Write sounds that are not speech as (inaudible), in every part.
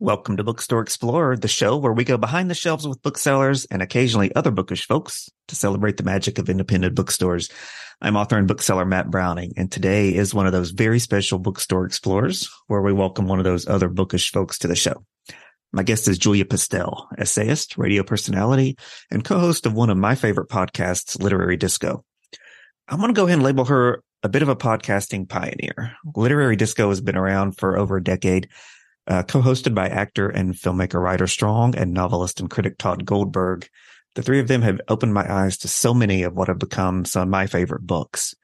Welcome to Bookstore Explorer, the show where we go behind the shelves with booksellers and occasionally other bookish folks to celebrate the magic of independent bookstores. I'm author and bookseller Matt Browning, and today is one of those very special Bookstore Explorers where we welcome one of those other bookish folks to the show. My guest is Julia Pistell, essayist, radio personality, and co-host of one of my favorite podcasts, Literary Disco. I'm going to go ahead and label her a bit of a podcasting pioneer. Literary Disco has been around for over a decade uh, co-hosted by actor and filmmaker Rider Strong and novelist and critic Tod Goldberg. The three of them have opened my eyes to so many of what have become some of my favorite books.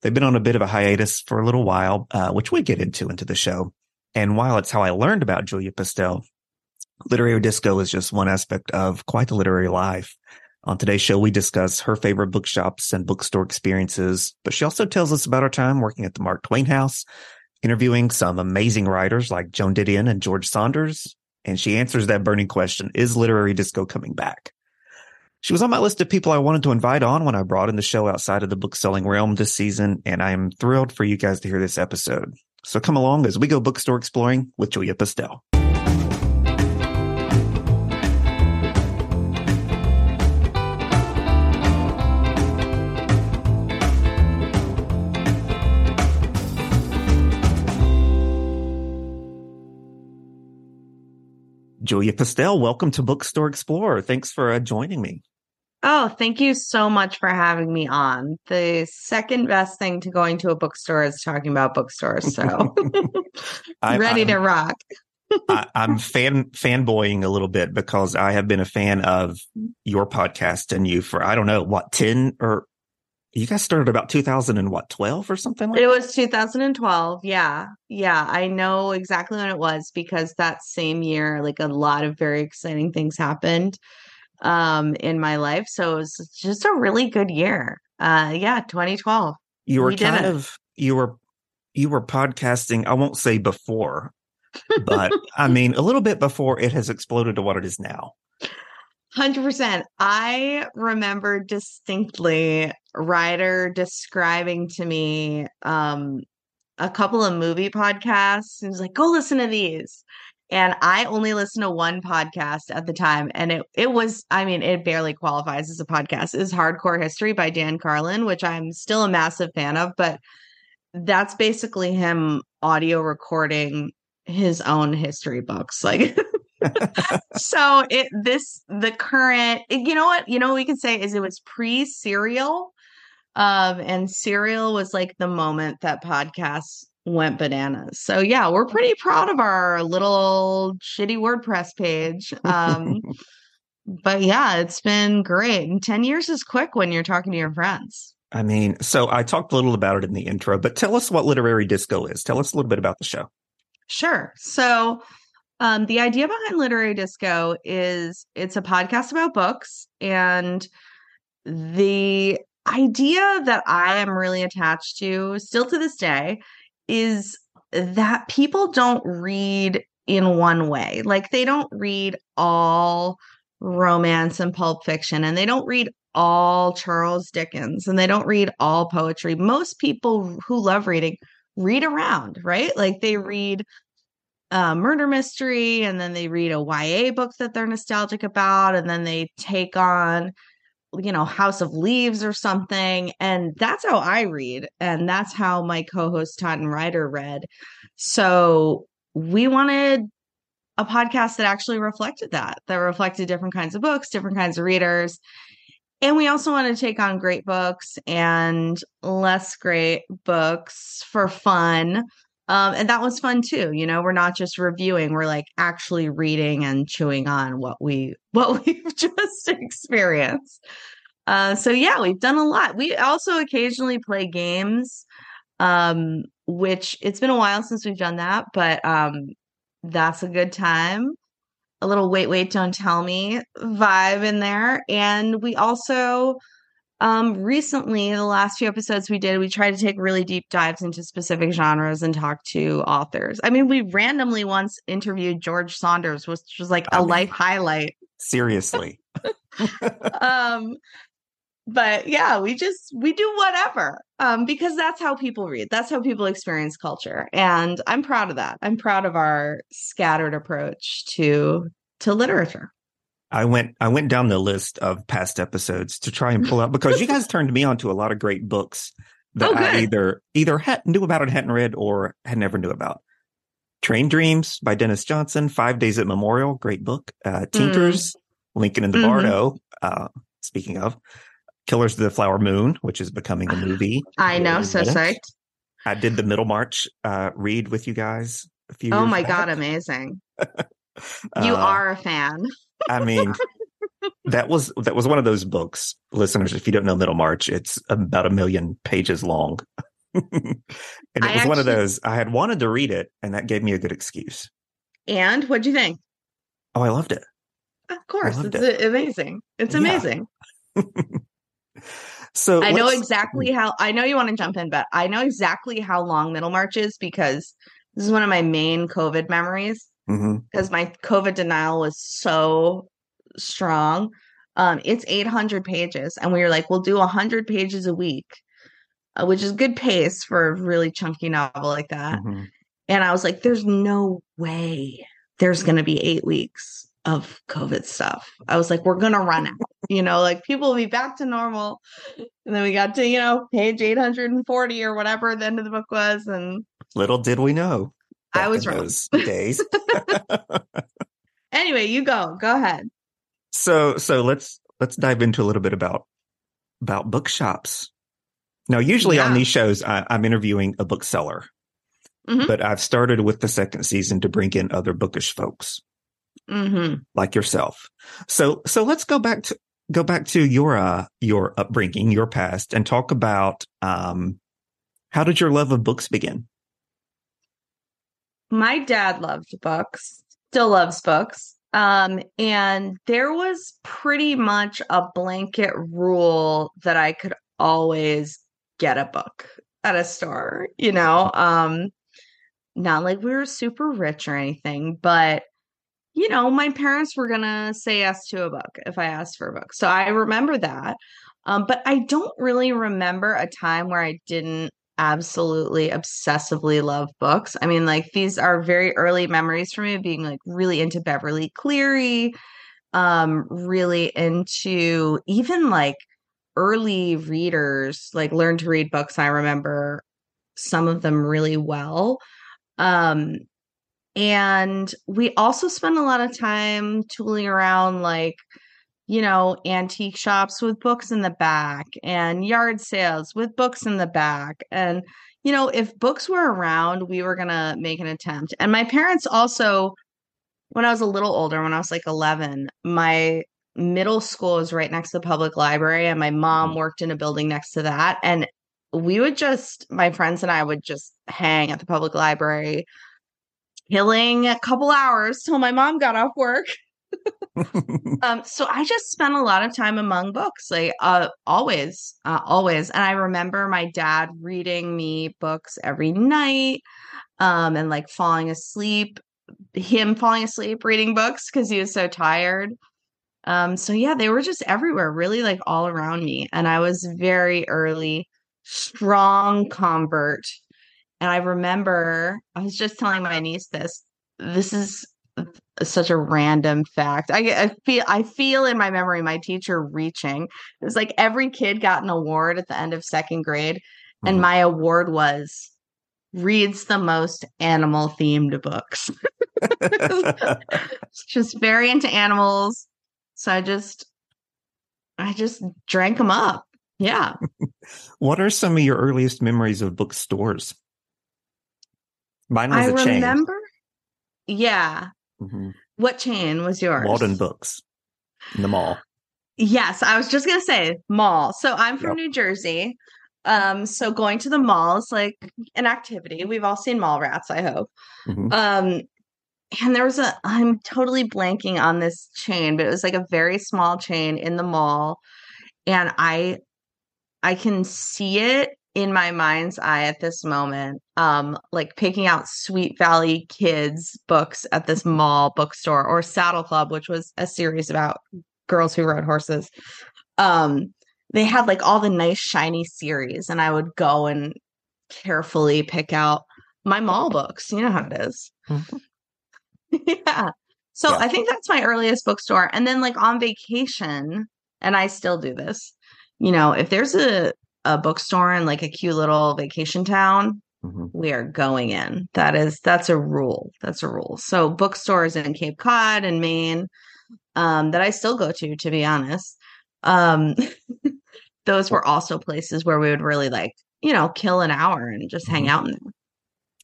They've been on a bit of a hiatus for a little while, uh, which we get into into the show. And while it's how I learned about Julia Pistell, literary disco is just one aspect of quite the literary life. On today's show, we discuss her favorite bookshops and bookstore experiences, but she also tells us about her time working at the Mark Twain House, interviewing some amazing writers like Joan Didion and George Saunders. And she answers that burning question Is literary disco coming back? She was on my list of people I wanted to invite on when I brought in the show outside of the book selling realm this season. And I am thrilled for you guys to hear this episode. So come along as we go bookstore exploring with Julia Pistell. Julia Pistell, welcome to Bookstore Explorer. Thanks for uh, joining me. Oh, thank you so much for having me on. The second best thing to going to a bookstore is talking about bookstores. So (laughs) (laughs) ready I'm, to rock. (laughs) I, am fan fanboying a little bit because I have been a fan of your podcast and you for I don't know what ten or you guys started about 2000 and what 12 or something like that. it that? was 2012 yeah yeah i know exactly when it was because that same year like a lot of very exciting things happened um in my life so it was just a really good year uh yeah 2012 you were we kind of you were you were podcasting i won't say before but (laughs) i mean a little bit before it has exploded to what it is now 100%. I remember distinctly Rider describing to me um, a couple of movie podcasts. He was like, go listen to these. And I only listened to one podcast at the time. And it, it was, I mean, it barely qualifies as a podcast. Is Hardcore History by Dan Carlin, which I'm still a massive fan of. But that's basically him audio recording his own history books. Like, (laughs) so it this the current you know what you know what we can say is it was pre serial um and serial was like the moment that podcasts went bananas. So yeah we're pretty proud of our little shitty wordpress page. Um (laughs) but yeah it's been great. And 10 years is quick when you're talking to your friends. I mean so i talked a little about it in the intro but tell us what literary disco is. Tell us a little bit about the show. Sure. So um, the idea behind Literary Disco is it's a podcast about books. And the idea that I am really attached to, still to this day, is that people don't read in one way. Like they don't read all romance and pulp fiction, and they don't read all Charles Dickens, and they don't read all poetry. Most people who love reading read around, right? Like they read a murder mystery and then they read a YA book that they're nostalgic about and then they take on you know House of Leaves or something and that's how I read and that's how my co-host Tod and Rider read. So we wanted a podcast that actually reflected that that reflected different kinds of books, different kinds of readers. And we also want to take on great books and less great books for fun um, and that was fun too. You know, we're not just reviewing, we're like actually reading and chewing on what we (laughs) what we've just experienced. Uh, so yeah, we've done a lot. We also occasionally play games, um, which it's been a while since we've done that, but um, that's a good time. A little wait, wait, don't tell me vibe in there. And we also um, recently, the last few episodes we did, we tried to take really deep dives into specific genres and talk to authors. I mean, we randomly once interviewed George Saunders, which was like a life highlight. Seriously. (laughs) um, but yeah, we just we do whatever. Um, because that's how people read. That's how people experience culture. And I'm proud of that. I'm proud of our scattered approach to to literature. I went I went down the list of past episodes to try and pull out because you guys (laughs) turned me on to a lot of great books that Oh, I either either had knew about and hadn't read or had never knew about. Train Dreams by Denis Johnson, Five Days at Memorial, great book. Uh, Tinkers, Lincoln and the Mhm. Bardo. Uh, speaking of Killers of the Flower Moon, which is becoming a movie. I know, so psyched. I did the Middlemarch uh, read with you guys a few. Oh my back. god, amazing. (laughs) You Uh, are a fan. I mean, that was that was one of those books, listeners. If you don't know Middlemarch, it's about a million pages long, (laughs) and it I was one of those. I had wanted to read it, and that gave me a good excuse. And what'd you think? Oh, I loved it. Of course, it's amazing. It's Yeah. amazing. (laughs) So I know exactly hmm. how I know you want to jump in, but I know exactly how long Middlemarch is because this is one of my main COVID memories Mhm. because my COVID denial was so strong. Um, it's 800 pages, and we were like, we'll do 100 pages a week, uh, which is good pace for a really chunky novel like that. Mhm. And I was like, there's no way there's going to be eight weeks of COVID stuff. I was like, we're going to run out, you know, like people will be back to normal. And then we got to, you know, page 840 or whatever the end of the book was. And Little did we know. I was wrong. those (laughs) days. (laughs) anyway, you go, go ahead. so so let's let's dive into a little bit about about bookshops. Now, usually on these shows, I, I'm interviewing a bookseller, Mhm. but I've started with the second season to bring in other bookish folks hmm like yourself. So so let's go back to go back to your uh your upbringing, your past, and talk about um how did your love of books begin? My dad loved books, still loves books. Um, and there was pretty much a blanket rule that I could always get a book at a store, you know. Um, not like we were super rich or anything, but you know, my parents were gonna say yes to a book if I asked for a book. So I remember that. Um, but I don't really remember a time where I didn't absolutely obsessively love books. I mean, like these are very early memories for me being like really into Beverly Cleary, um, really into even like early readers, like learn to read books. I remember some of them really well. Um, and we also spent a lot of time tooling around like you know, antique shops with books in the back and yard sales with books in the back. And, you know, if books were around, we were going to make an attempt. And my parents also, when I was a little older, when I was like 11, my middle school was right next to the public library, and my mom mm-hmm. worked in a building next to that. And we would just, my friends and I would just hang at the public library, killing a couple hours till my mom got off work. (laughs) Um, so I just spent a lot of time among books, like uh, always, uh, always. And I remember my dad reading me books every night, um, and like falling asleep, him falling asleep reading books because he was so tired. Um, so yeah, they were just everywhere, really like all around me. And I was very early, strong convert. And I remember I was just telling my niece this. This is such a random fact. I, I feel I feel in my memory my teacher reaching. It was like every kid got an award at the end of second grade, and Mhm. my award was reads the most animal themed books. (laughs) (laughs) just very into animals, so I just I just drank them up. Yeah. (laughs) what are some of your earliest memories of bookstores? Mine was I a chain. remember. Yeah. Mhm. What chain was yours? Walden Books in the mall. Yes, I was just gonna say mall. So I'm from Yep. New Jersey. Um, so going to the mall is like an activity. We've all seen mall rats, I hope. Mhm. Um, and there was a I'm totally blanking on this chain, but it was like a very small chain in the mall. And I I can see it in my mind's eye at this moment. Um, like picking out Sweet Valley Kids books at this mall bookstore or Saddle Club, which was a series about girls who rode horses. Um, they had like all the nice shiny series and I would go and carefully pick out my mall books. You know how it is. Mhm. (laughs) yeah. So Yeah. I think that's my earliest bookstore. And then like on vacation, and I still do this, you know, if there's a, a bookstore in like a cute little vacation town, Mhm. we are going in. That is that's a rule. That's a rule. So bookstores in Cape Cod and Maine, um, that I still go to, to be honest. Um, (laughs) those were also places where we would really like, you know, kill an hour and just hang Mhm. out in there.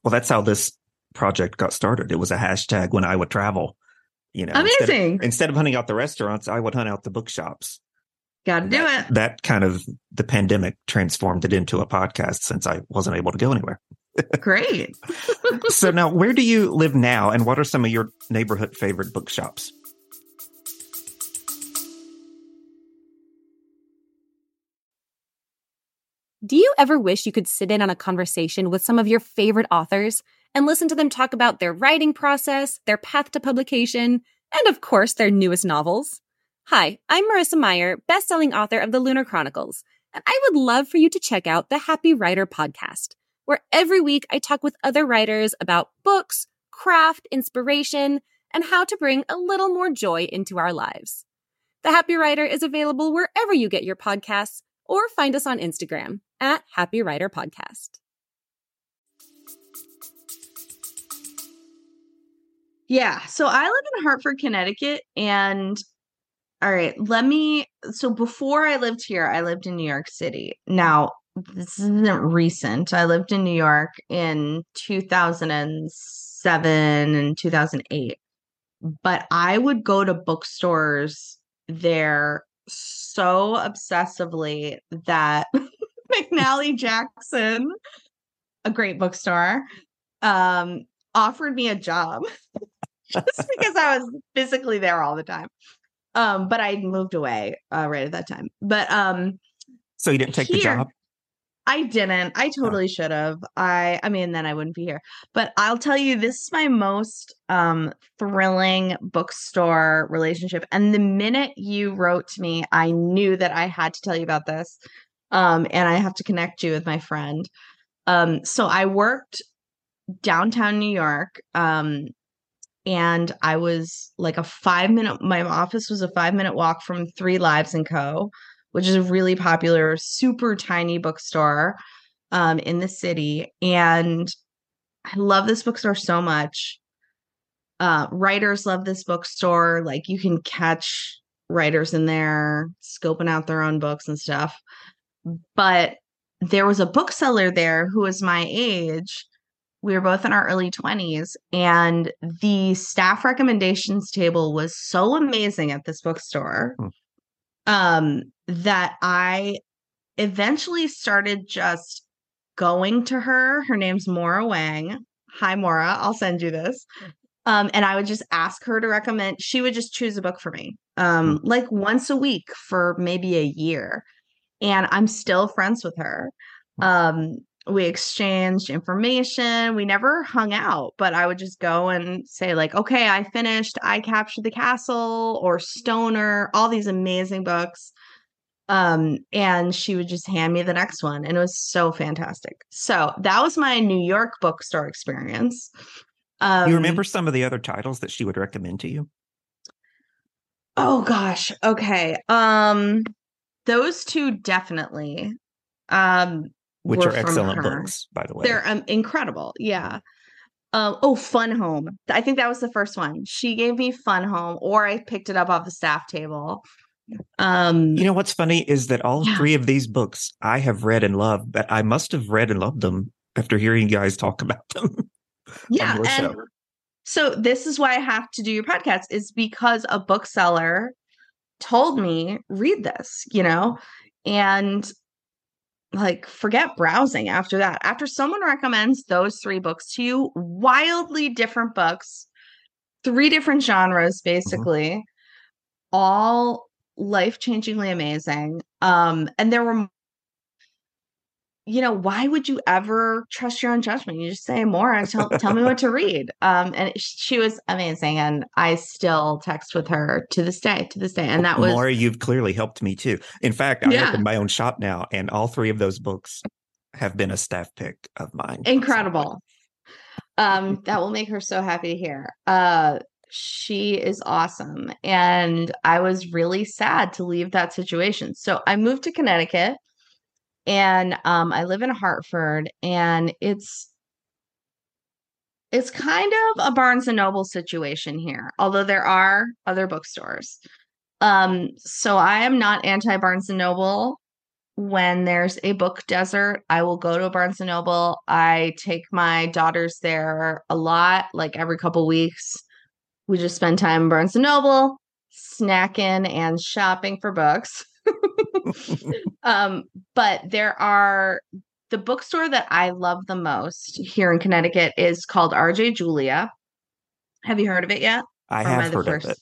Well, that's how this project got started. It was a hashtag when I would travel. You know, instead of- Amazing. Instead of hunting out the restaurants, I would hunt out the bookshops. Gotta do that, it. That kind of the pandemic transformed it into a podcast since I wasn't able to go anywhere. (laughs) Great. so now, where do you live now, and what are some of your neighborhood favorite bookshops? Do you ever wish you could sit in on a conversation with some of your favorite authors and listen to them talk about their writing process, their path to publication, and of course, their newest novels? Hi, I'm Marissa Meyer, best-selling author of The Lunar Chronicles, and I would love for you to check out the Happy Writer podcast, where every week I talk with other writers about books, craft, inspiration, and how to bring a little more joy into our lives. The Happy Writer is available wherever you get your podcasts or find us on Instagram at Happy Writer Podcast. Yeah. So I live in Hartford, Connecticut. And all right, let me. So before I lived here, I lived in New York City. Now, this isn't recent. I lived in New York in 2007 and 2008. But I would go to bookstores there so obsessively that (laughs) McNally Jackson, a great bookstore, um, offered me a job (laughs) just because I was physically there all the time. Um, but I moved away uh, right at that time. But um, So you didn't take the job? I didn't. I totally should have. I I mean then I wouldn't be here. But I'll tell you this is my most um thrilling bookstore relationship. And the minute you wrote to me, I knew that I had to tell you about this. Um and I have to connect you with my friend. Um so I worked downtown New York um and I was like a 5 minute my office was a 5 minute walk from 3 Lives and Co which is a really popular, super tiny bookstore um, in the city. And I love this bookstore so much. Uh, writers love this bookstore. Like you can catch writers in there scoping out their own books and stuff. But there was a bookseller there who was my age. We were both in our early 20s, and the staff recommendations table was so amazing at this bookstore Hmm. um that I eventually started just going to her. Her name's Maura Wang. Hi Maura I'll send you this. Um and I would just ask her to recommend she would just choose a book for me. Um like once a week for maybe a year. And I'm still friends with her. Um we exchanged information. We never hung out, but I would just go and say, like, okay, I finished I Captured the Castle or Stoner, all these amazing books. Um, and she would just hand me the next one, and it was so fantastic. So that was my New York bookstore experience. Um, you remember some of the other titles that she would recommend to you? Oh gosh. Okay. Um, those two definitely. Um, Which are excellent her. books, by the way. They're um, incredible. Yeah. Um, oh, Fun Home. I think that was the first one. She gave me Fun Home, or I picked it up off the staff table. Um, You know what's funny is that all Yeah. three of these books I have read and loved, but I must have read and loved them after hearing you guys talk about them. (laughs) yeah. And show. so this is why I have to do your podcast, is because a bookseller told me, read this, you know, and like forget browsing after that. After someone recommends those three books to you, wildly different books, three different genres, basically, all life changingly amazing. Um, and there were you know, why would you ever trust your own judgment? You just say more and tell, tell me what to (laughs) read. Um, and she was amazing. And I still text with her to this day, to this day. And that was Maura, you've clearly helped me too. In fact, I yeah. opened my own shop now, and all three of those books have been a staff pick of mine. Incredible. Um, that will make her so happy to hear. Uh, she is awesome. And I was really sad to leave that situation. So I moved to Connecticut and um, I live in Hartford, and it's it's kind of a Barnes and Noble situation here, although there are other bookstores. Um, so I am not anti Barnes and Noble. When there's a book desert, I will go to Barnes and Noble. I take my daughters there a lot, like every couple weeks. We just spend time in Barnes and Noble, snacking and shopping for books. (laughs) um, but there are the bookstore that I love the most here in Connecticut is called RJ Julia. Have you heard of it yet? I or have heard first? of it.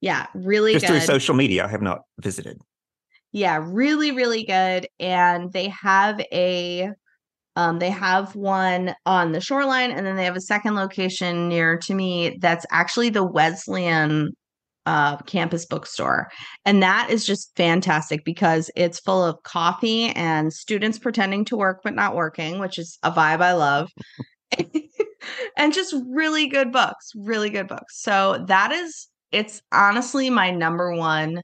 Yeah, really Just good. through social media. I have not visited. Yeah, really, really good. And they have a um, they have one on the shoreline, and then they have a second location near to me that's actually the Wesleyan uh, campus bookstore. And that is just fantastic because it's full of coffee and students pretending to work but not working, which is a vibe I love. (laughs) and just really good books, really good books. So that is, it's honestly my number one.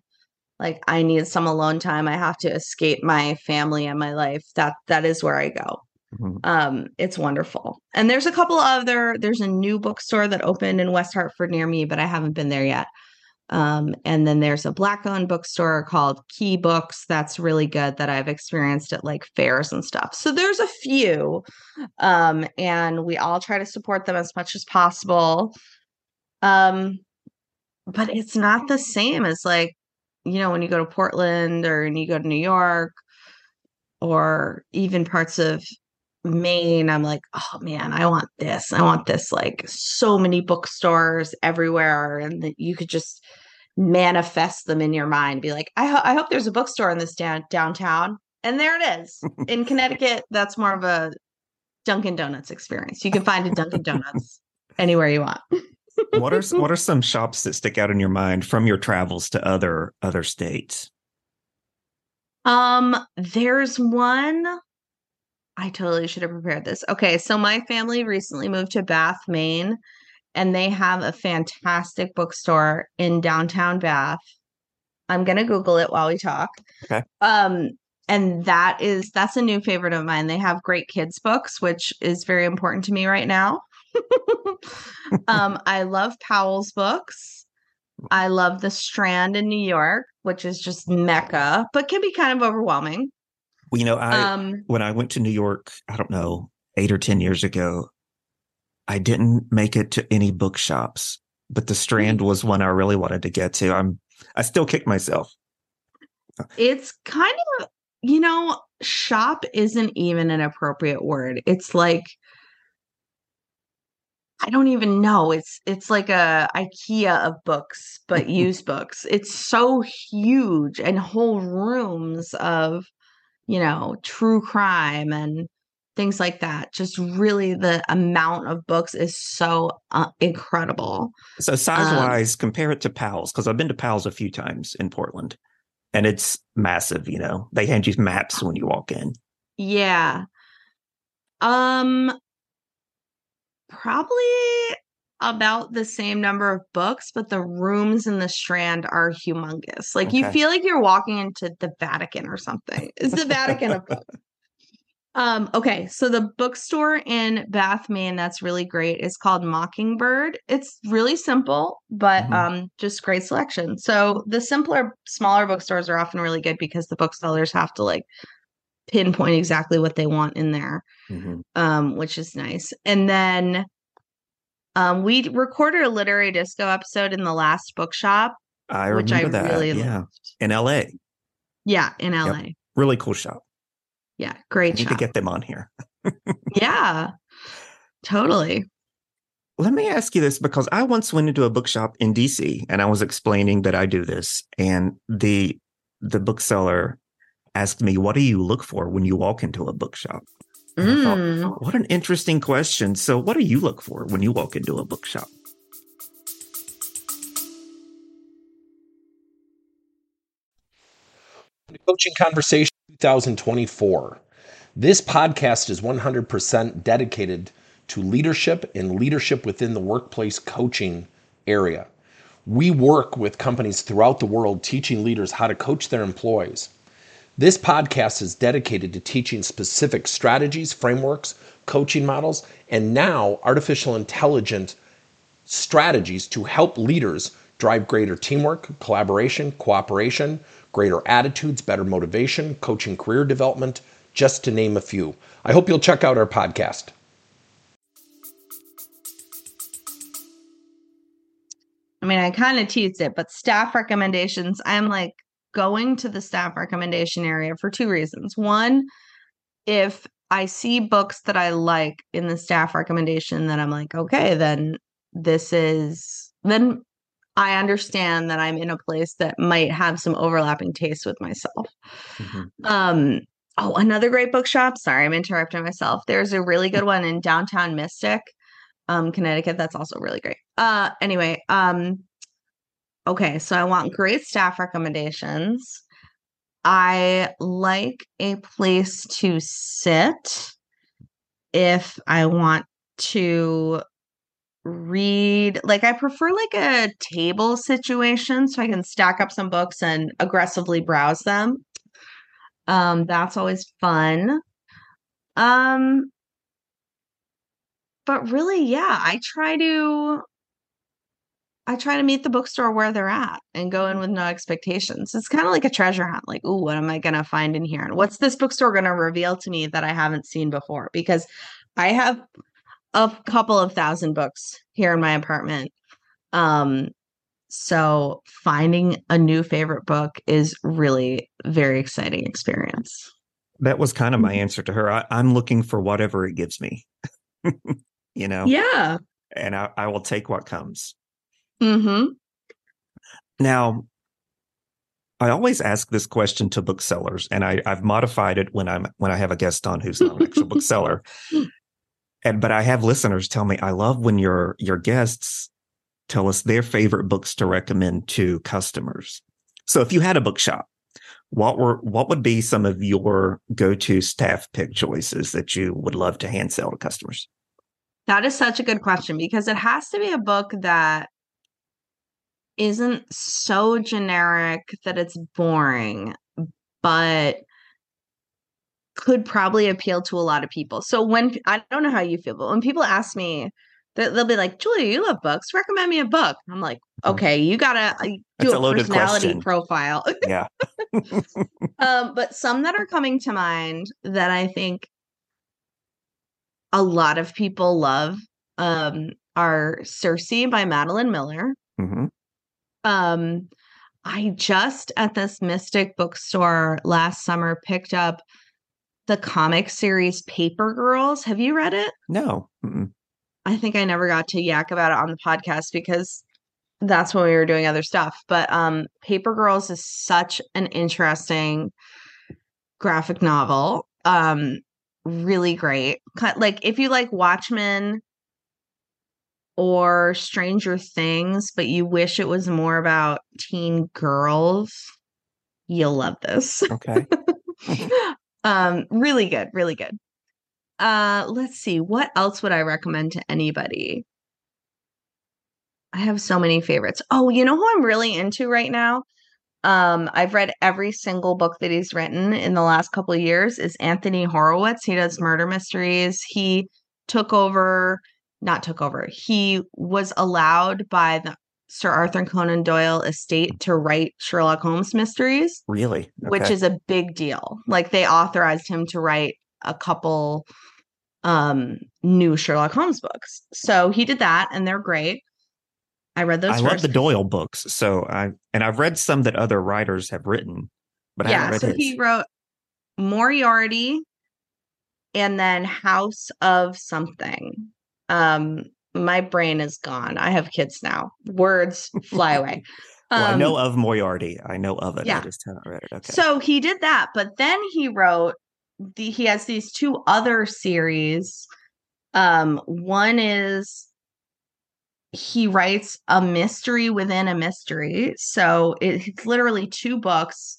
Like I need some alone time. I have to escape my family and my life. That that is where I go. Mm-hmm. Um, it's wonderful. And there's a couple other. There's a new bookstore that opened in West Hartford near me, but I haven't been there yet. Um, and then there's a black owned bookstore called Key Books that's really good that I've experienced at like fairs and stuff. So there's a few. Um, and we all try to support them as much as possible. Um, but it's not the same as like, you know, when you go to Portland or when you go to New York or even parts of Maine, I'm like, oh man, I want this. I want this. Like so many bookstores everywhere, and that you could just manifest them in your mind. Be like, I, ho- I hope there's a bookstore in this down- downtown, and there it is. in Connecticut, that's more of a Dunkin' Donuts experience. You can find a Dunkin' Donuts anywhere you want. what are what (laughs) are some shops that stick out in your mind from your travels to other other states? Um, there's one I totally should have prepared this. Okay, so my family recently moved to Bath, Maine, and they have a fantastic bookstore in downtown Bath. I'm gonna Google it while we talk. Okay. Um, and that is that's a new favorite of mine. They have great kids books, which is very important to me right now. (laughs) um, I love Powell's books. I love the Strand in New York, which is just mecca, but can be kind of overwhelming. Well, you know, I um, when I went to New York, I don't know, eight or ten years ago, I didn't make it to any bookshops, but the Strand was one I really wanted to get to. I'm I still kick myself. It's kind of you know, shop isn't even an appropriate word. It's like I don't even know. It's it's like a IKEA of books, but (laughs) used books. It's so huge and whole rooms of you know, true crime and things like that. Just really the amount of books is so uh, incredible. So size wise, um, compare it to Powell's because I've been to Powell's a few times in Portland, and it's massive. You know, they hand you maps when you walk in. Yeah. Um. Probably about the same number of books, but the rooms in the Strand are humongous. Like okay. you feel like you're walking into the Vatican or something. It's the Vatican of books. (laughs) Um, okay, so the bookstore in Bath, Maine, that's really great is called Mockingbird. It's really simple, but mm-hmm. um, just great selection. So the simpler, smaller bookstores are often really good because the booksellers have to like pinpoint exactly what they want in there, mm-hmm. um, which is nice. And then um, we recorded a literary disco episode in the last bookshop, I which I that. really yeah. loved. In LA. Yeah, in LA. Yep. Really cool shop. Yeah, great I need shop. to get them on here. (laughs) yeah, totally. Let me ask you this because I once went into a bookshop in DC and I was explaining that I do this, and the the bookseller asked me, What do you look for when you walk into a bookshop? Mm. Thought, what an interesting question. So, what do you look for when you walk into a bookshop? Coaching Conversation 2024. This podcast is 100% dedicated to leadership and leadership within the workplace coaching area. We work with companies throughout the world teaching leaders how to coach their employees. This podcast is dedicated to teaching specific strategies, frameworks, coaching models, and now artificial intelligence strategies to help leaders drive greater teamwork, collaboration, cooperation, greater attitudes, better motivation, coaching career development, just to name a few. I hope you'll check out our podcast. I mean, I kind of teased it, but staff recommendations, I'm like going to the staff recommendation area for two reasons. One, if I see books that I like in the staff recommendation that I'm like, okay, then this is, then I understand that I'm in a place that might have some overlapping tastes with myself. Mm-hmm. Um, oh, another great bookshop. Sorry, I'm interrupting myself. There's a really good one in downtown Mystic, um, Connecticut. That's also really great. Uh, anyway, um, okay, so I want great staff recommendations. I like a place to sit if I want to read like i prefer like a table situation so i can stack up some books and aggressively browse them um that's always fun um but really yeah i try to i try to meet the bookstore where they're at and go in with no expectations it's kind of like a treasure hunt like oh what am i going to find in here and what's this bookstore going to reveal to me that i haven't seen before because i have a couple of thousand books here in my apartment. Um, so finding a new favorite book is really very exciting experience. That was kind of my answer to her. I, am looking for whatever it gives me, (laughs) you know? Yeah. And I, I will take what comes. Mm-hmm. Now, I always ask this question to booksellers, and I, I've modified it when I'm when I have a guest on who's not an actual bookseller. (laughs) And but I have listeners tell me I love when your your guests tell us their favorite books to recommend to customers. So if you had a bookshop, what were what would be some of your go-to staff pick choices that you would love to hand sell to customers? That is such a good question because it has to be a book that isn't so generic that it's boring, but could probably appeal to a lot of people. So when I don't know how you feel, but when people ask me, they'll be like, "Julia, you love books. Recommend me a book." I'm like, mm-hmm. "Okay, you gotta uh, do a, a personality question. profile." yeah. (laughs) um, but some that are coming to mind that I think a lot of people love um, are Circe by Madeline Miller. Mm-hmm. Um, I just at this Mystic bookstore last summer picked up the comic series Paper Girls. Have you read it? No. Mm-mm. I think I never got to yak about it on the podcast because that's when we were doing other stuff. But um Paper Girls is such an interesting graphic novel. Um really great. Like if you like Watchmen or Stranger Things, but you wish it was more about teen girls, you'll love this. Okay. (laughs) Um, really good, really good. Uh, let's see, what else would I recommend to anybody? I have so many favorites. Oh, you know who I'm really into right now? Um, I've read every single book that he's written in the last couple of years is Anthony Horowitz. He does murder mysteries. He took over, not took over. He was allowed by the Sir Arthur Conan Doyle estate to write Sherlock Holmes mysteries. Really? Okay. Which is a big deal. Like they authorized him to write a couple um new Sherlock Holmes books. So he did that and they're great. I read those. I first. love the Doyle books. So I and I've read some that other writers have written, but yeah, so his. he wrote Moriarty and then House of something. Um my brain is gone. I have kids now. Words fly away. (laughs) Well, I know Um, of Moriarty. I know of it. yeah. I just haven't read it. Okay. So he did that, but then he wrote the he has these two other series. Um, one is he writes a mystery within a mystery. So it, it's literally two books.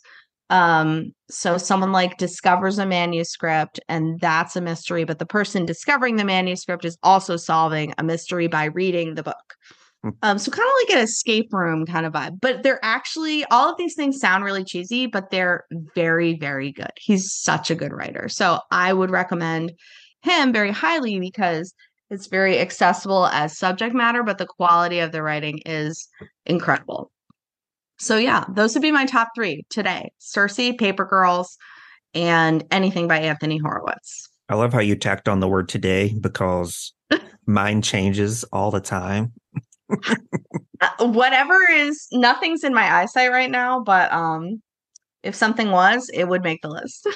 Um, so someone like discovers a manuscript and that's a mystery, but the person discovering the manuscript is also solving a mystery by reading the book. Hmm. Um, so kind of like an escape room kind of vibe, but they're actually all of these things sound really cheesy, but they're very, very good. He's such a good writer. So I would recommend him very highly because it's very accessible as subject matter, but the quality of the writing is incredible. So yeah, those would be my top three today: Circe, Paper Girls, and anything by Anthony Horowitz. I love how you tacked on the word today because (laughs) mine changes all the time. (laughs) Uh, whatever is nothing's in my eyesight right now, but um, if something was, it would make the list.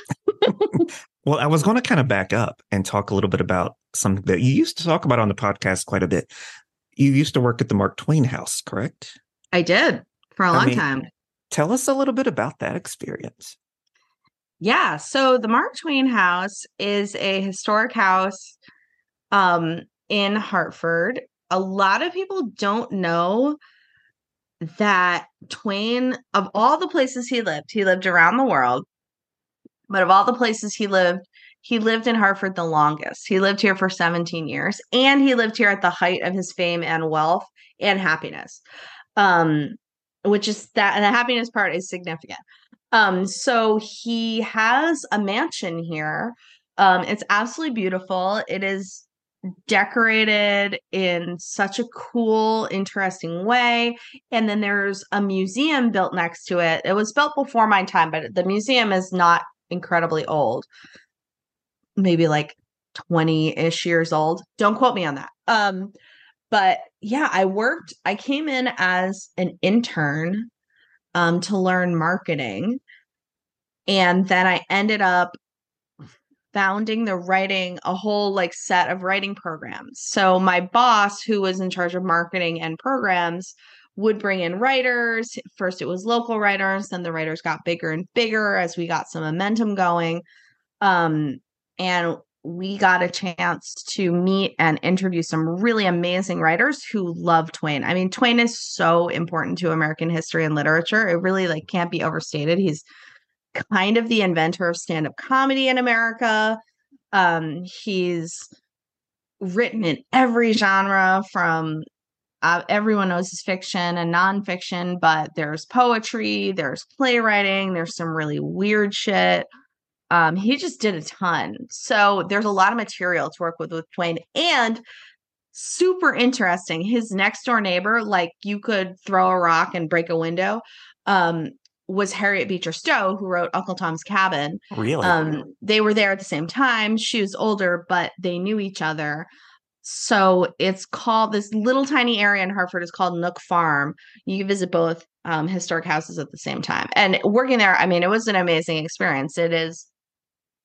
(laughs) Well, I was going to kind of back up and talk a little bit about something that you used to talk about on the podcast quite a bit. You used to work at the Mark Twain House, correct? I did for a I long mean- time. Tell us a little bit about that experience. Yeah. So the Mark Twain House is a historic house um, in Hartford. A lot of people don't know that Twain, of all the places he lived, he lived around the world, but of all the places he lived, he lived in Hartford the longest. He lived here for 17 years, and he lived here at the height of his fame and wealth and happiness. Um, which is that, and the happiness part is significant. Um, so he has a mansion here. Um, it's absolutely beautiful. It is decorated in such a cool, interesting way. And then there's a museum built next to it. It was built before my time, but the museum is not incredibly old. Maybe like 20-ish years old. Don't quote me on that. Um, but yeah, I worked, I came in as an intern um to learn marketing. And then I ended up founding the writing a whole like set of writing programs. So my boss who was in charge of marketing and programs would bring in writers. First it was local writers, then the writers got bigger and bigger as we got some momentum going. Um and we got a chance to meet and interview some really amazing writers who love Twain. I mean, Twain is so important to American history and literature. It really like can't be overstated. He's kind of the inventor of stand-up comedy in America. Um, he's written in every genre from uh, everyone knows his fiction and nonfiction, but there's poetry, there's playwriting, there's some really weird shit. Um, he just did a ton. So there's a lot of material to work with with Twain and super interesting. His next door neighbor, like you could throw a rock and break a window, um, was Harriet Beecher Stowe, who wrote Uncle Tom's Cabin. Really? Um, they were there at the same time. She was older, but they knew each other. So it's called this little tiny area in Hartford is called Nook Farm. You can visit both um, historic houses at the same time. And working there, I mean, it was an amazing experience. It is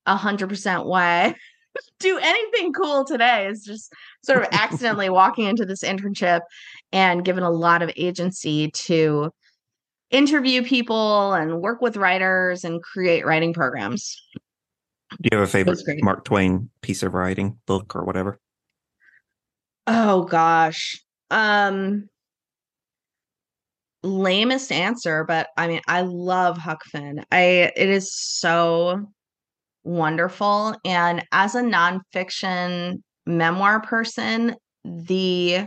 a hundred percent why I (laughs) do anything cool today is just sort of (laughs) accidentally walking into this internship and given a lot of agency to interview people and work with writers and create writing programs. Do you have a favorite. Mark Twain piece of writing, book, or whatever? Oh gosh. Um lamest answer, but I mean I love Huck Finn. I it is so wonderful. And as a nonfiction memoir person, the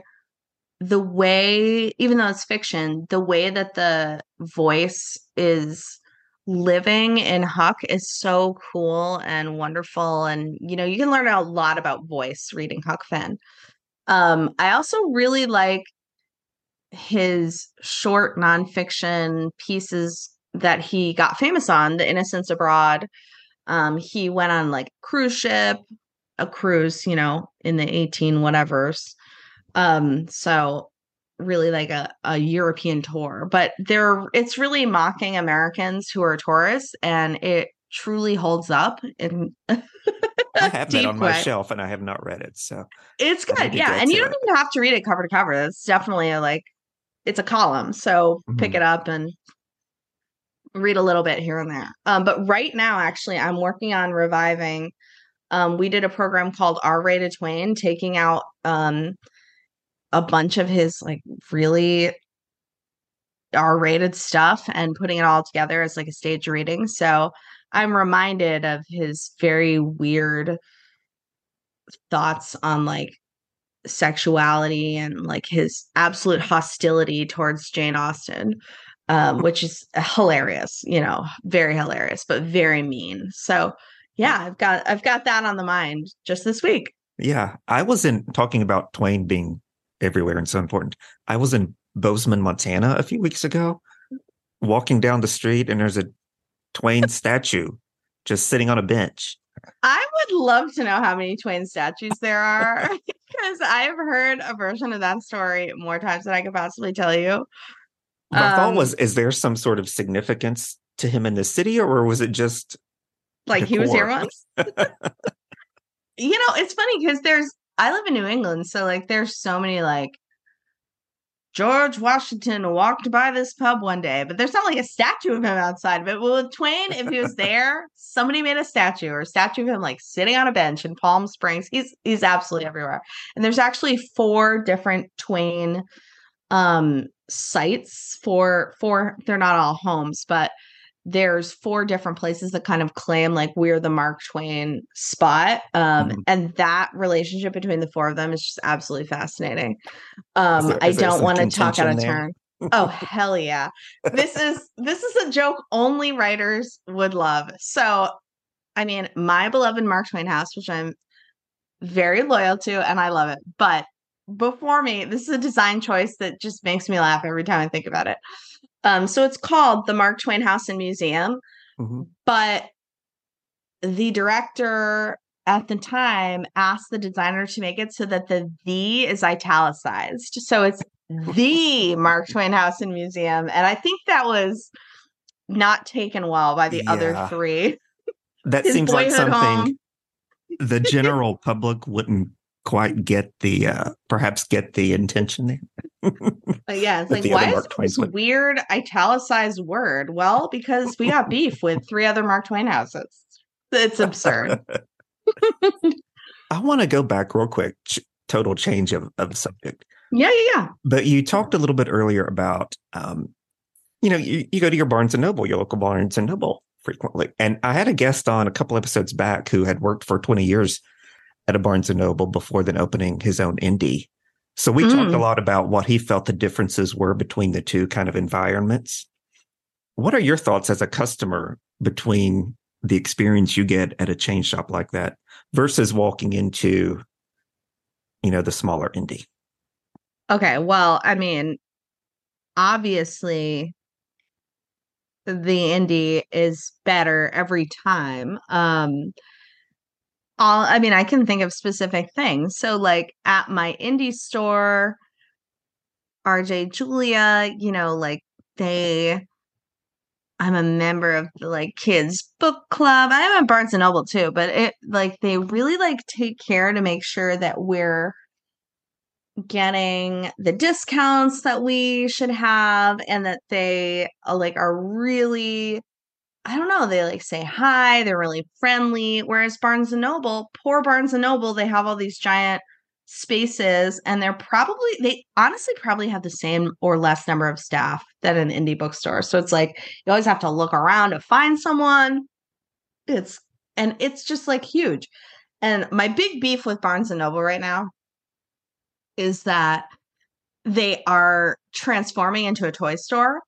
the way, even though it's fiction, the way that the voice is living in Huck is so cool and wonderful. And you know, you can learn a lot about voice reading Huck Finn. Um, I also really like his short nonfiction pieces that he got famous on, The Innocents Abroad. Um, he went on like cruise ship, a cruise, you know, in the 18 whatevers. Um, so really like a, a European tour, but there it's really mocking Americans who are tourists and it truly holds up in (laughs) I have that on my way. shelf and I have not read it. So It's good, yeah, and you don't even have to read it cover to cover. That's definitely a like it's a column. So pick Mhm. it up and read a little bit here and there. Um, but right now, actually, I'm working on reviving. Um, we did a program called R Rated Twain, taking out um, a bunch of his like really R rated stuff and putting it all together as like a stage reading. So I'm reminded of his very weird thoughts on like sexuality and like his absolute hostility towards Jane Austen, um, which is hilarious, you know, very hilarious, but very mean. So yeah, I've got I've got that on the mind just this week. Yeah, I was in talking about Twain being everywhere and so important. I was in Bozeman, Montana a few weeks ago, walking down the street, and there's a Twain statue just sitting on a bench. I would love to know how many Twain statues there are (laughs) because I've heard a version of that story more times than I could possibly tell you. My thought Um, was, is there some sort of significance to him in the city, or was it just like he was here once. (laughs) you know, it's funny because there's I live in New England, so like there's so many like George Washington walked by this pub one day, but there's not like a statue of him outside of it. Well, with Twain, if he was (laughs) there, somebody made a statue or a statue of him like sitting on a bench in Palm Springs. He's he's absolutely everywhere. And there's actually four different Twain um sites for for they're not all homes, but there's four different places that kind of claim like we're the Mark Twain spot. Um, Mhm. and that relationship between the four of them is just absolutely fascinating. Um, there- I don't want to talk out of turn. Oh (laughs) hell yeah. This is this is a joke only writers would love. So I mean, my beloved Mark Twain house, which I'm very loyal to and I love it. But before me, this is a design choice that just makes me laugh every time I think about it. Um, so it's called the Mark Twain House and Museum, Mhm. but the director at the time asked the designer to make it so that the the is italicized. So it's the Mark Twain House and Museum. And I think that was not taken well by the other three. That seems like something home. the (laughs) general public wouldn't quite get the uh perhaps get the intention there. But yeah, it's like, why is this weird italicized word? Well, because we got beef with three other Mark Twain houses. It's absurd. (laughs) (laughs) I want to go back real quick. Ch- total change of, of subject. yeah, yeah, yeah. But you talked a little bit earlier about, um, you know, you, you go to your Barnes and Noble, your local Barnes and Noble frequently. And I had a guest on a couple episodes back who had worked for 20 years at a Barnes and Noble before then opening his own indie. So we talked a Mm. lot about what he felt the differences were between the two kind of environments. What are your thoughts as a customer between the experience you get at a chain shop like that versus walking into, you know, the smaller indie? Okay, well, I mean, obviously the indie is better every time. Um all I mean, I can think of specific things. So like at my indie store, RJ Julia, you know, like they I'm a member of the like kids book club. I'm at Barnes and Noble too, but it like they really like take care to make sure that we're getting the discounts that we should have and that they uh, like are really I don't know, they like say hi, they're really friendly. Whereas Barnes and Noble, poor Barnes and Noble, they have all these giant spaces and they're probably they honestly probably have the same or less number of staff than an indie bookstore. So it's like you always have to look around to find someone. It's and it's just like huge. And my big beef with Barnes and Noble right now is that they are transforming into a toy store.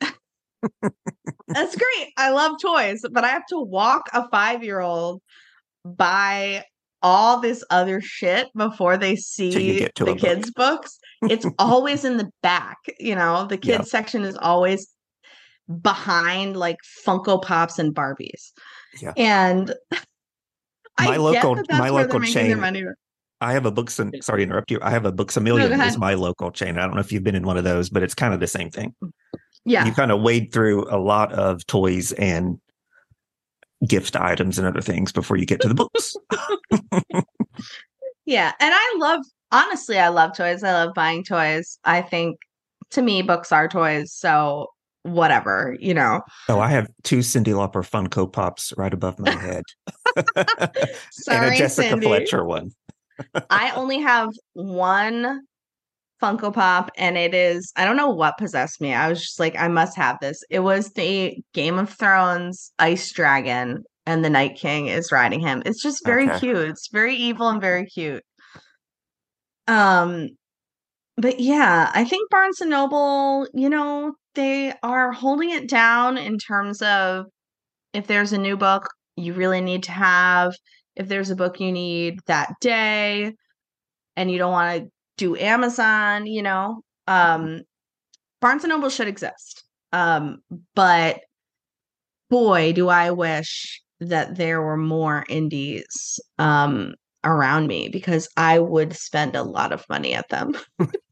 (laughs) That's great. I love toys, but I have to walk a five year old buy all this other shit before they see to the a book. kids' books. It's (laughs) always in the back. You know, the kids' section is always behind like Funko Pops and Barbies. Yeah. And (laughs) I My get local- that my local chain- money. I have a books and sorry to interrupt you. I have a books a million ahead. is my local chain. I don't know if you've been in one of those, but it's kind of the same thing. Yeah. You kind of wade through a lot of toys and gift items and other things before you get to the books. (laughs) Yeah, and I love honestly, I love toys. I love buying toys. I think to me, books are toys. So whatever, you know. Oh, I have two Cyndi Lauper Funko Pops right above my (laughs) head. Sorry, (laughs) and a Jessica Cyndi. Fletcher one. I only have one Funko Pop, and it is I don't know what possessed me. I was just like, I must have this. It was the Game of Thrones Ice Dragon, and the Night King is riding him. It's just very Okay. cute. It's very evil and very cute. Um, but yeah, I think Barnes and Noble, you know, they are holding it down in terms of if there's a new book you really need to have, if there's a book you need that day, and you don't want to do Amazon, you know, um, Barnes and Noble should exist. Um, but boy, do I wish that there were more indies um, around me because I would spend a lot of money at them.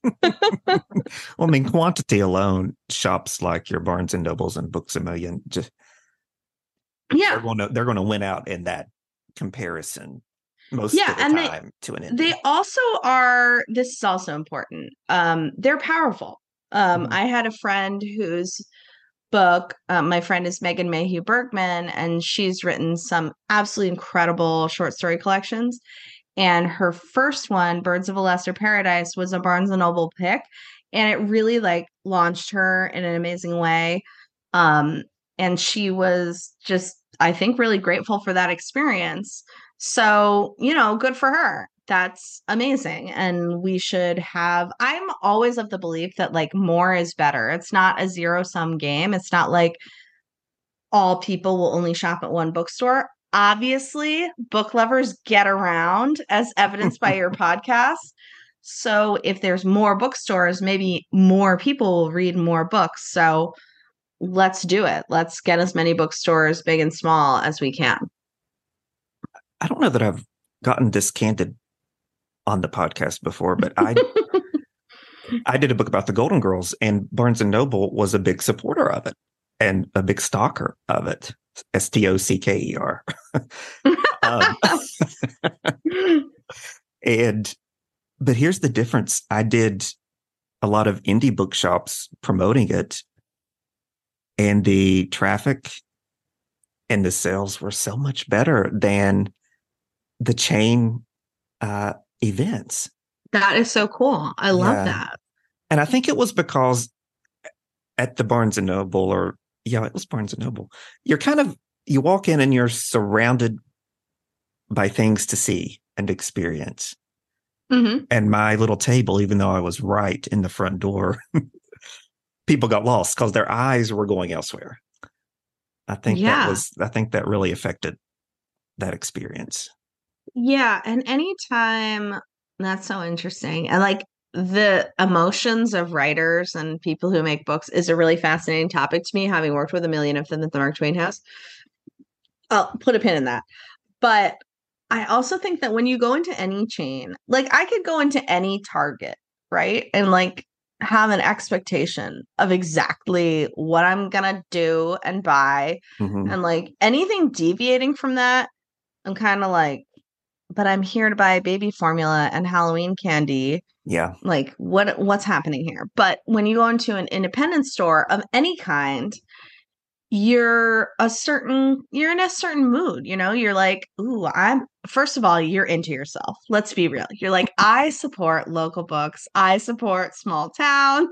Well, I mean, quantity alone, shops like your Barnes and Nobles and Books a Million just Yeah, they're going to they're going to win out in that comparison most Yeah, of the and they- to an they also are this is also important um they're powerful um Mhm. i had a friend whose book um, my friend is megan mayhew bergman and she's written some absolutely incredible short story collections and her first one birds of a lesser paradise was a barnes and noble pick and it really like launched her in an amazing way um and she was just i think really grateful for that experience so, you know, good for her. That's amazing. And we should have, I'm always of the belief that like more is better. It's not a zero sum game. It's not like all people will only shop at one bookstore. Obviously, book lovers get around, as evidenced by your (laughs) podcast. So, if there's more bookstores, maybe more people will read more books. So, let's do it. Let's get as many bookstores, big and small, as we can. I don't know that I've gotten discanted on the podcast before, but I (laughs) I did a book about the Golden Girls, and Barnes and Noble was a big supporter of it and a big stalker of it. S T O C K E R. (laughs) Um, (laughs) and but here's the difference. I did a lot of indie bookshops promoting it, and the traffic and the sales were so much better than the chain uh, events. That is so cool. I love Yeah. that. And I think it was because at the Barnes and Noble, or yeah, it was Barnes and Noble, you're kind of, you walk in and you're surrounded by things to see and experience. hmm And my little table, even though I was right in the front door, (laughs) people got lost because their eyes were going elsewhere. I think Yeah. that was, I think that really affected that experience. Yeah. And anytime that's so interesting. And like the emotions of writers and people who make books is a really fascinating topic to me, having worked with a million of them at the Mark Twain House. I'll put a pin in that. But I also think that when you go into any chain, like I could go into any Target, right? And like have an expectation of exactly what I'm going to do and buy Mhm. And like anything deviating from that, I'm kind of like, but I'm here to buy baby formula and Halloween candy. Yeah. Like what what's happening here? But when you go into an independent store of any kind, you're a certain you're in a certain mood, you know? You're like, "Ooh, I'm first of all, you're into yourself. Let's be real. You're like, (laughs) I support local books. I support small town."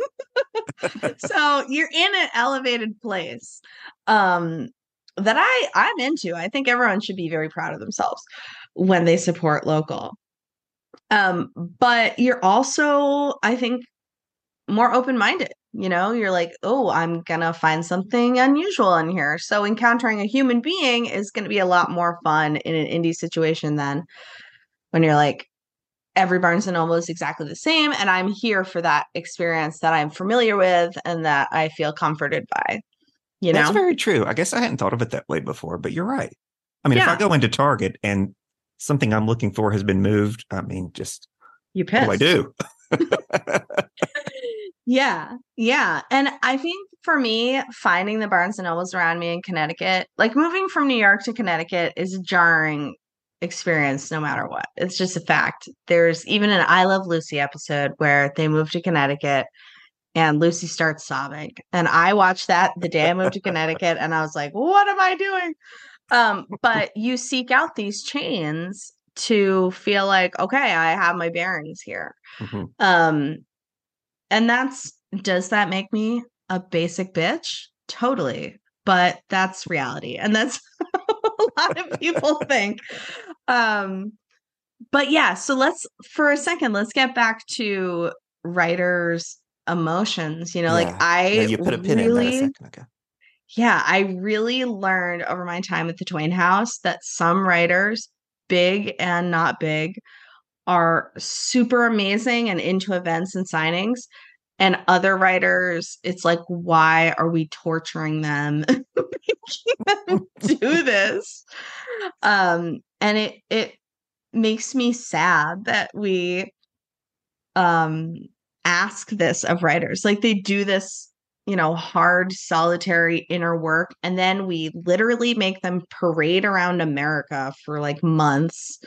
(laughs) so, you're in an elevated place. Um that I I'm into. I think everyone should be very proud of themselves when they support local. Um, but you're also, I think, more open-minded. You know, you're like, oh, I'm gonna find something unusual in here. So encountering a human being is gonna be a lot more fun in an indie situation than when you're like, every Barnes and Noble is exactly the same, and I'm here for that experience that I'm familiar with and that I feel comforted by. You know, That's very true. I guess I hadn't thought of it that way before, but you're right. I mean, if I go into Target and something I'm looking for has been moved, I mean, just You what do I do? (laughs) Yeah, yeah. And I think for me, finding the Barnes and Nobles around me in Connecticut, like moving from New York to Connecticut is a jarring experience no matter what. It's just a fact. There's even an I Love Lucy episode where they moved to Connecticut and Lucy starts sobbing. And I watched that the day I moved to (laughs) Connecticut and I was like, what am I doing? Um, but you seek out these chains to feel like, okay, I have my bearings here. hmm Um, and that's does that make me a basic bitch? Totally. But that's reality. And that's (laughs) a lot of people (laughs) think. Um, but yeah, so let's for a second, let's get back to writers' emotions. You know, like I Yeah, you put a pin in that a second ago. Yeah, I really learned over my time at the Twain House that some writers, big and not big, are super amazing and into events and signings. And other writers, it's like, why are we torturing them, (laughs) them do this? Um, and it it makes me sad that we um ask this of writers. Like they do this you know, hard, solitary inner work. And then we literally make them parade around America for like months,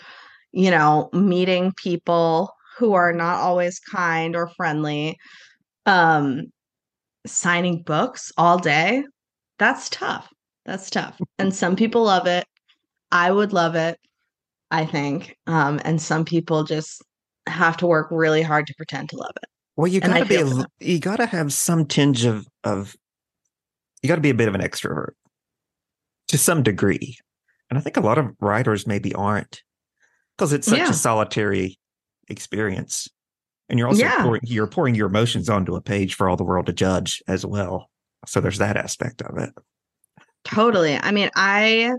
you know, meeting people who are not always kind or friendly, um, signing books all day. That's tough. That's tough. And some people love it. I would love it, I think. Um, and some people just have to work really hard to pretend to love it. Well, you gotta be, a, feel for l- you gotta have some tinge of, of, you gotta be a bit of an extrovert to some degree. And I think a lot of writers maybe aren't because it's such Yeah. a solitary experience. And you're also Yeah. pouring, you're pouring your emotions onto a page for all the world to judge as well. So there's that aspect of it. Totally. I mean, I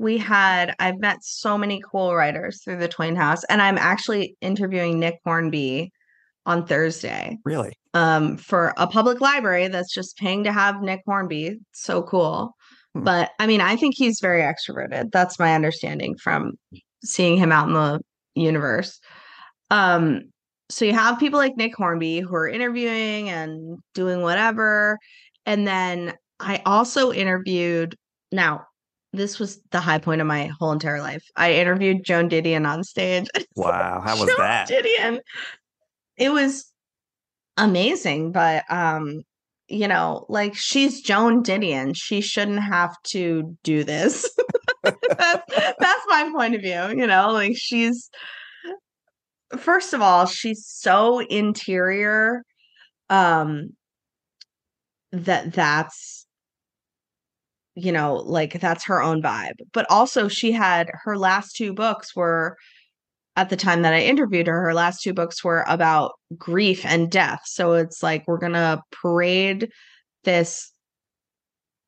we had I've met so many cool writers through the Twain House, and I'm actually interviewing Nick Hornby on Thursday Really. um for a public library that's just paying to have Nick Hornby. So cool. Hmm. But I mean, I think he's very extroverted. That's my understanding from seeing him out in the universe. Um so you have people like Nick Hornby who are interviewing and doing whatever. And then I also interviewed now this was the high point of my whole entire life. I interviewed Joan Didion on stage. (laughs) Wow. How was Joan that? Didion. It was amazing, but um, you know, like she's Joan Didion. She shouldn't have to do this. (laughs) that's, that's my point of view, you know, like she's first of all, she's so interior um that that's you know like that's her own vibe but also she had her last two books were at the time that i interviewed her her last two books were about grief and death so it's like we're gonna parade this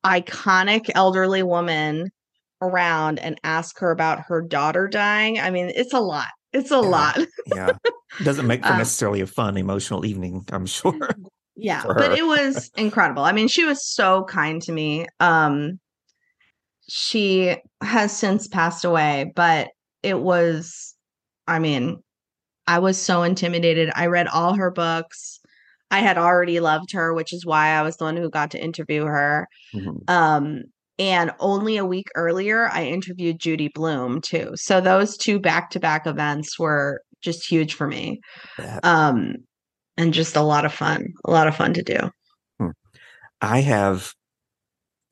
iconic elderly woman around and ask her about her daughter dying i mean it's a lot it's a Yeah. lot Yeah. Doesn't make for (laughs) Um, necessarily a fun emotional evening, I'm sure. (laughs) yeah but it was incredible i mean she was so kind to me um she has since passed away but it was i mean i was so intimidated. I read all her books. I had already loved her which is why i was the one who got to interview her. Mhm. um and only a week earlier i interviewed judy blume too. So those two back-to-back events were just huge for me. That- um and just a lot of fun a lot of fun to do. I have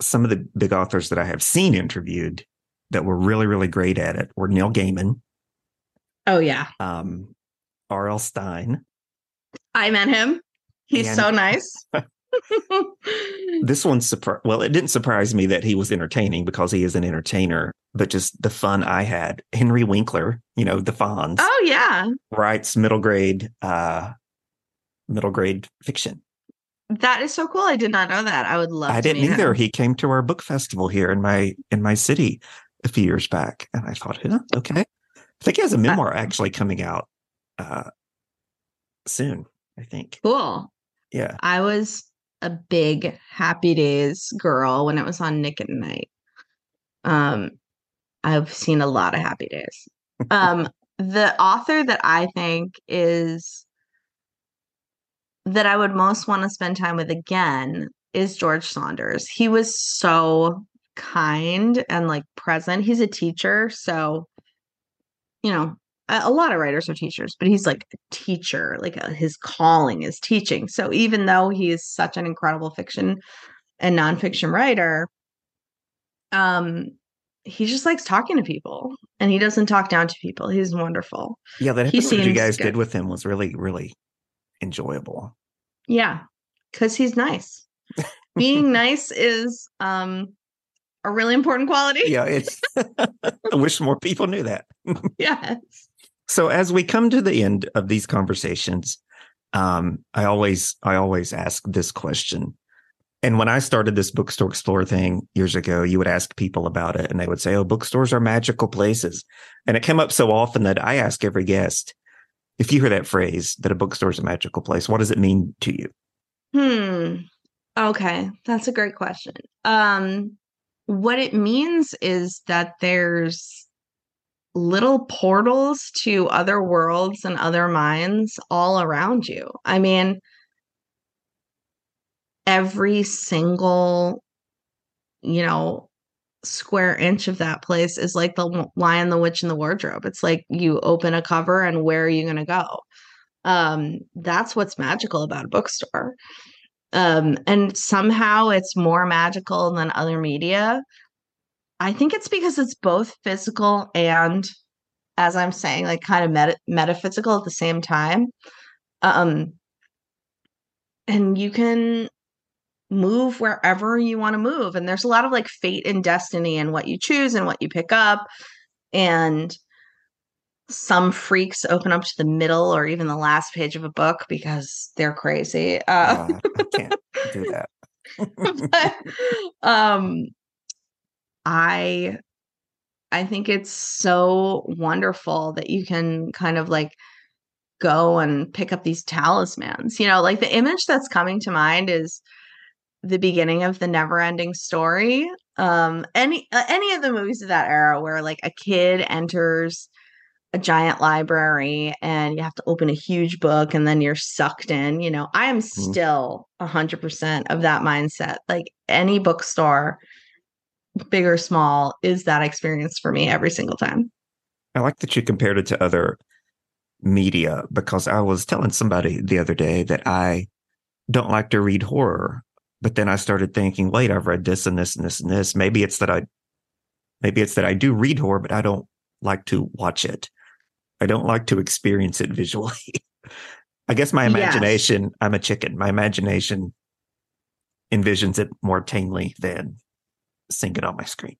some of the big authors that I have seen interviewed that were really, really great at it were Neil Gaiman, oh yeah um, R.L. Stine. i met him he's And- so nice (laughs) This one surprised. Well, it didn't surprise me that he was entertaining because he is an entertainer, but just the fun I had. Henry Winkler, you know, the Fonz, oh yeah writes middle grade, uh, middle grade fiction. that is so cool i did not know that i would love I didn't either. him. He came to our book festival here in my in my city a few years back, and I thought, huh, okay. I think he has a memoir actually coming out uh, soon. I think, cool. Yeah. i was a big happy days girl when it was on nick at night. Um i've seen a lot of happy days. Um (laughs) the author that i think is that i would most want to spend time with again is george saunders. He was so kind and like present. He's a teacher so you know a a lot of writers are teachers, but he's like a teacher, like uh his calling is teaching. So even though he is such an incredible fiction and nonfiction writer, um, he just likes talking to people and he doesn't talk down to people. He's wonderful. Yeah, that episode you guys good. did with him was really, really enjoyable. Yeah, because he's nice. Being (laughs) nice is um a really important quality. Yeah, it's. (laughs) (laughs) I wish more people knew that. (laughs) Yes. So as we come to the end of these conversations, um, I always I always ask this question. And when I started this bookstore explorer thing years ago, you would ask people about it and they would say, Oh, bookstores are magical places. And it came up so often that I ask every guest, if you hear that phrase that a bookstore is a magical place, what does it mean to you? Hmm. Okay, that's a great question. Um what it means is that there's little portals to other worlds and other minds all around you. I mean, every single you know square inch of that place is like the lion the witch and the wardrobe. It's like you open a cover and where are you going to go? Um that's what's magical about a bookstore um and somehow it's more magical than other media. I think it's because it's both physical and as i'm saying like kind of meta- metaphysical at the same time. Um and you can move wherever you want to move and there's a lot of like fate and destiny and what you choose and what you pick up. And some freaks open up to the middle or even the last page of a book because they're crazy uh, Uh, I can't do that. (laughs) but, um i i think it's so wonderful that you can kind of like go and pick up these talismans you know like the image that's coming to mind is the beginning of the never ending story um any uh, any of the movies of that era where like a kid enters a giant library and you have to open a huge book and then you're sucked in you know i am mm-hmm. still 100% of that mindset like any bookstore big or small is that experience for me every single time I like that you compared it to other media because I was telling somebody the other day that I don't like to read horror. But then I started thinking, wait, I've read this and this and this and this. Maybe it's that I maybe it's that I do read horror, but I don't like to watch it. I don't like to experience it visually. (laughs) I guess my Yes. imagination, I'm a chicken. My imagination envisions it more tamely than seeing it on my screen.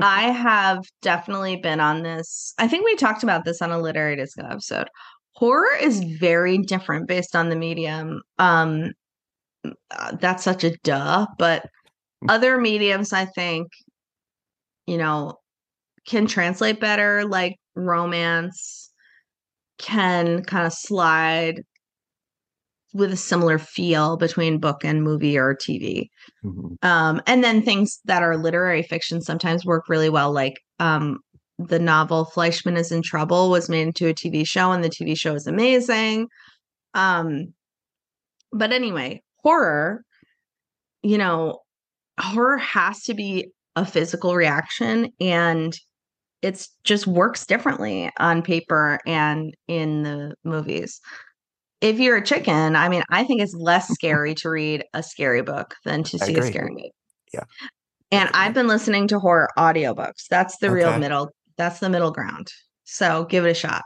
I have definitely been on this. I think we talked about this on a literary disco episode. Horror is very different based on the medium. Um, uh, that's such a duh, but other mediums, I think, you know, can translate better, like romance, can kind of slide with a similar feel between book and movie or TV Mhm. um and then things that are literary fiction sometimes work really well like um the novel fleishman is in trouble was made into a tv show and the tv show is amazing um but anyway horror you know horror has to be a physical reaction and it's just works differently on paper and in the movies if you're a chicken, I mean, I think it's less (laughs) scary to read a scary book than to see a scary movie. Yeah. And I've been listening to horror audiobooks. That's the real middle. That's the middle ground. So give it a shot.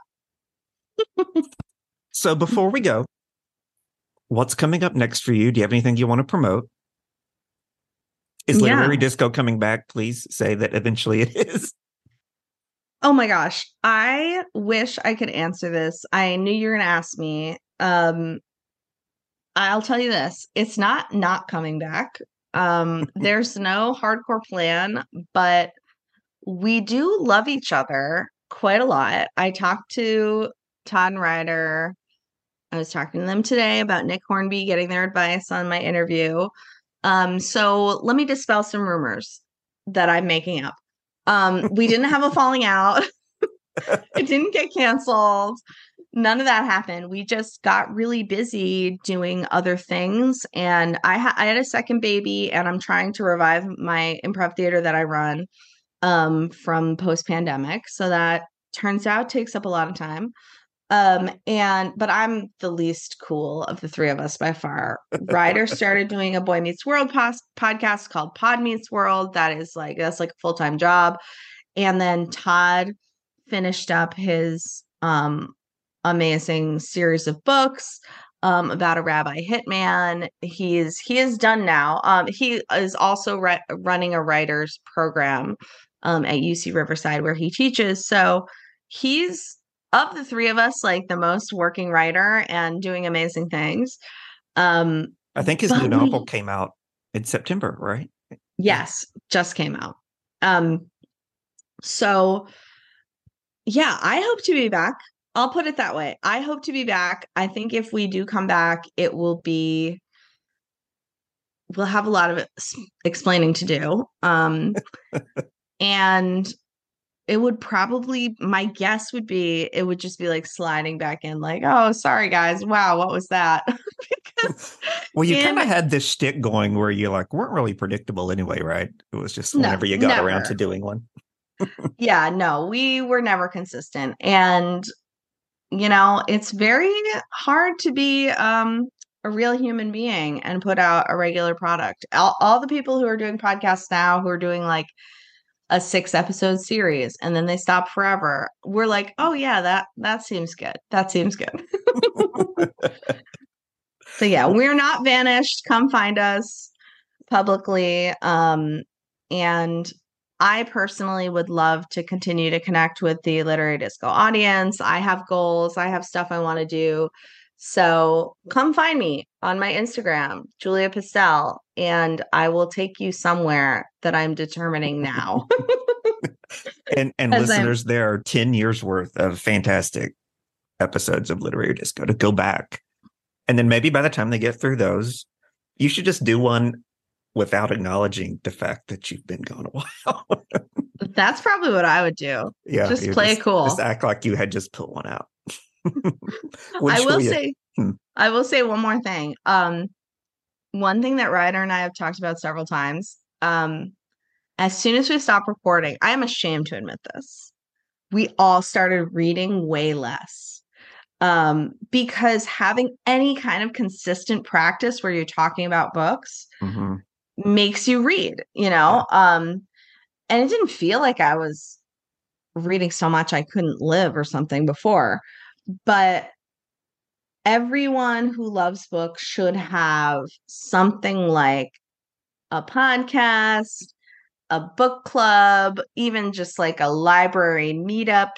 So before we go, what's coming up next for you? Do you have anything you want to promote? Is Yeah. Literary Disco coming back? Please say that eventually it is. Oh my gosh. I wish I could answer this. I knew you were going to ask me. Um I'll tell you this. It's not not coming back. Um (laughs) there's no hardcore plan, but we do love each other quite a lot. I talked to Tod and Rider. I was talking to them today about Nick Hornby getting their advice on my interview. Um, so let me dispel some rumors that I'm making up. Um, we didn't have a falling out. (laughs) it didn't get canceled. None of that happened. We just got really busy doing other things, and I, ha- I had a second baby, and I'm trying to revive my improv theater that I run um, from post pandemic, so that turns out takes up a lot of time. Um, and but I'm the least cool of the three of us by far. Rider (laughs) started doing a Boy Meets World pos- podcast called Pod Meets World. That is like that's like a full time job. And then Tod finished up his um amazing series of books um, about a rabbi hitman. He is he is done now. Um, he is also re- running a writers program um, at UC Riverside where he teaches. So he's of the three of us, like the most working writer and doing amazing things. Um, I think his new novel we- came out in September, right? yes, just came out. Um, so yeah, I hope to be back. I'll put it that way. I hope to be back. I think if we do come back, it will be we'll have a lot of explaining to do. Um (laughs) and it would probably my guess would be it would just be like sliding back in like, "Oh, sorry guys. Wow, what was that?" (laughs) because (laughs) Well, you kind of had this shtick going where you like weren't really predictable anyway, right? It was just No, whenever you got around to doing one. (laughs) yeah, no, we were never consistent. And you know, it's very hard to be um a real human being and put out a regular product. All, all the people who are doing podcasts now who are doing like a six episode series and then they stop forever. We're like, "Oh yeah, that that seems good. That seems good." (laughs) so yeah, we're not vanished. Come find us publicly um and I personally would love to continue to connect with the literary disco audience. I have goals, I have stuff I want to do. So come find me on my Instagram, Julia Pistell, and I will take you somewhere that I'm determining now. (laughs) and and As I'm- listeners, there are 10 years worth of fantastic episodes of Literary Disco to go back. And then maybe by the time they get through those, you should just do one without acknowledging the fact that you've been gone a (laughs) while. That's probably what I would do. yeah. Just play it cool. Just act like you had just put one out. (laughs) I will say Hmm. I will say one more thing. Um one thing that Rider and I have talked about several times. Um as soon as we stopped recording, I am ashamed to admit this. We all started reading way less. Um because having any kind of consistent practice where you're talking about books Mhm. makes you read, you know? Um and it didn't feel like I was reading so much I couldn't live or something before. But everyone who loves books should have something like a podcast, a book club, even just like a library meetup.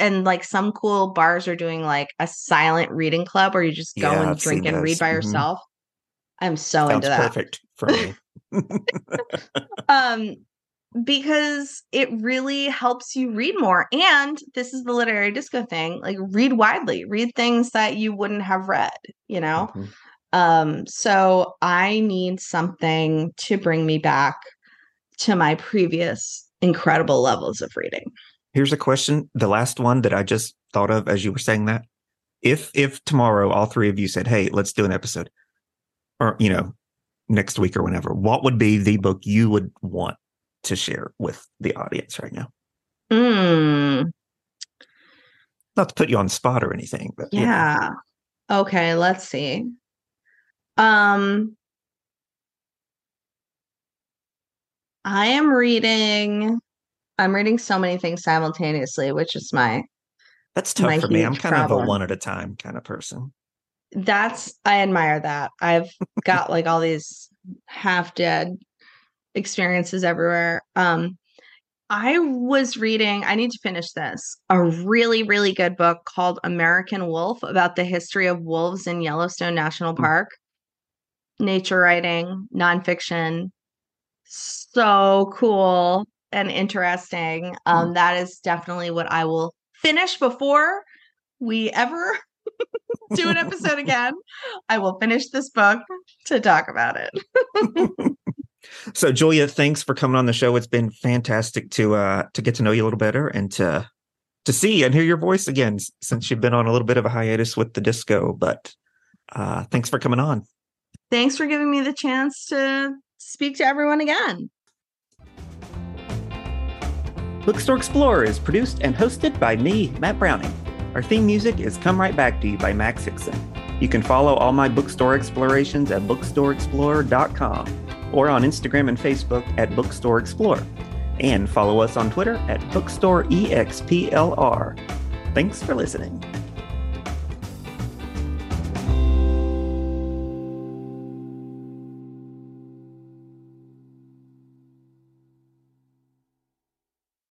And like some cool bars are doing like a silent reading club where you just go Yeah, and I've drink and read by Mhm. yourself. I'm so Sounds into that. perfect for me. (laughs) um because it really helps you read more and this is the literary disco thing like read widely read things that you wouldn't have read you know Mhm. um so i need something to bring me back to my previous incredible levels of reading Here's a question. The last one that I just thought of as you were saying that. If if tomorrow all three of you said, Hey, let's do an episode, or you know, next week or whenever, what would be the book you would want to share with the audience right now? mm, Not to put you on the spot or anything, but you know. yeah okay let's see um i am reading i'm reading so many things simultaneously which is my that's tough my for me. I'm kind of a one at a time kind of person. that's i admire that i've (laughs) got like all these half dead experiences everywhere um i was reading i need to finish this a really really good book called american wolf about the history of wolves in yellowstone national Hmm. park nature writing nonfiction so cool and interesting um that is definitely what i will finish before we ever (laughs) do an episode (laughs) again. I will finish this book to talk about it. (laughs) So Julia, thanks for coming on the show. It's been fantastic to uh to get to know you a little better and to to see and hear your voice again since you've been on a little bit of a hiatus with the disco. But uh thanks for coming on. Thanks for giving me the chance to speak to everyone again. Bookstore Explorer is produced and hosted by me, Matt Browning. Our theme music is Come Right Back to You by Max Hickson. You can follow all my bookstore explorations at bookstoreexplorer.com or on Instagram and Facebook at Bookstore Explorer. And follow us on Twitter at BookstoreEXPLR. Thanks for listening.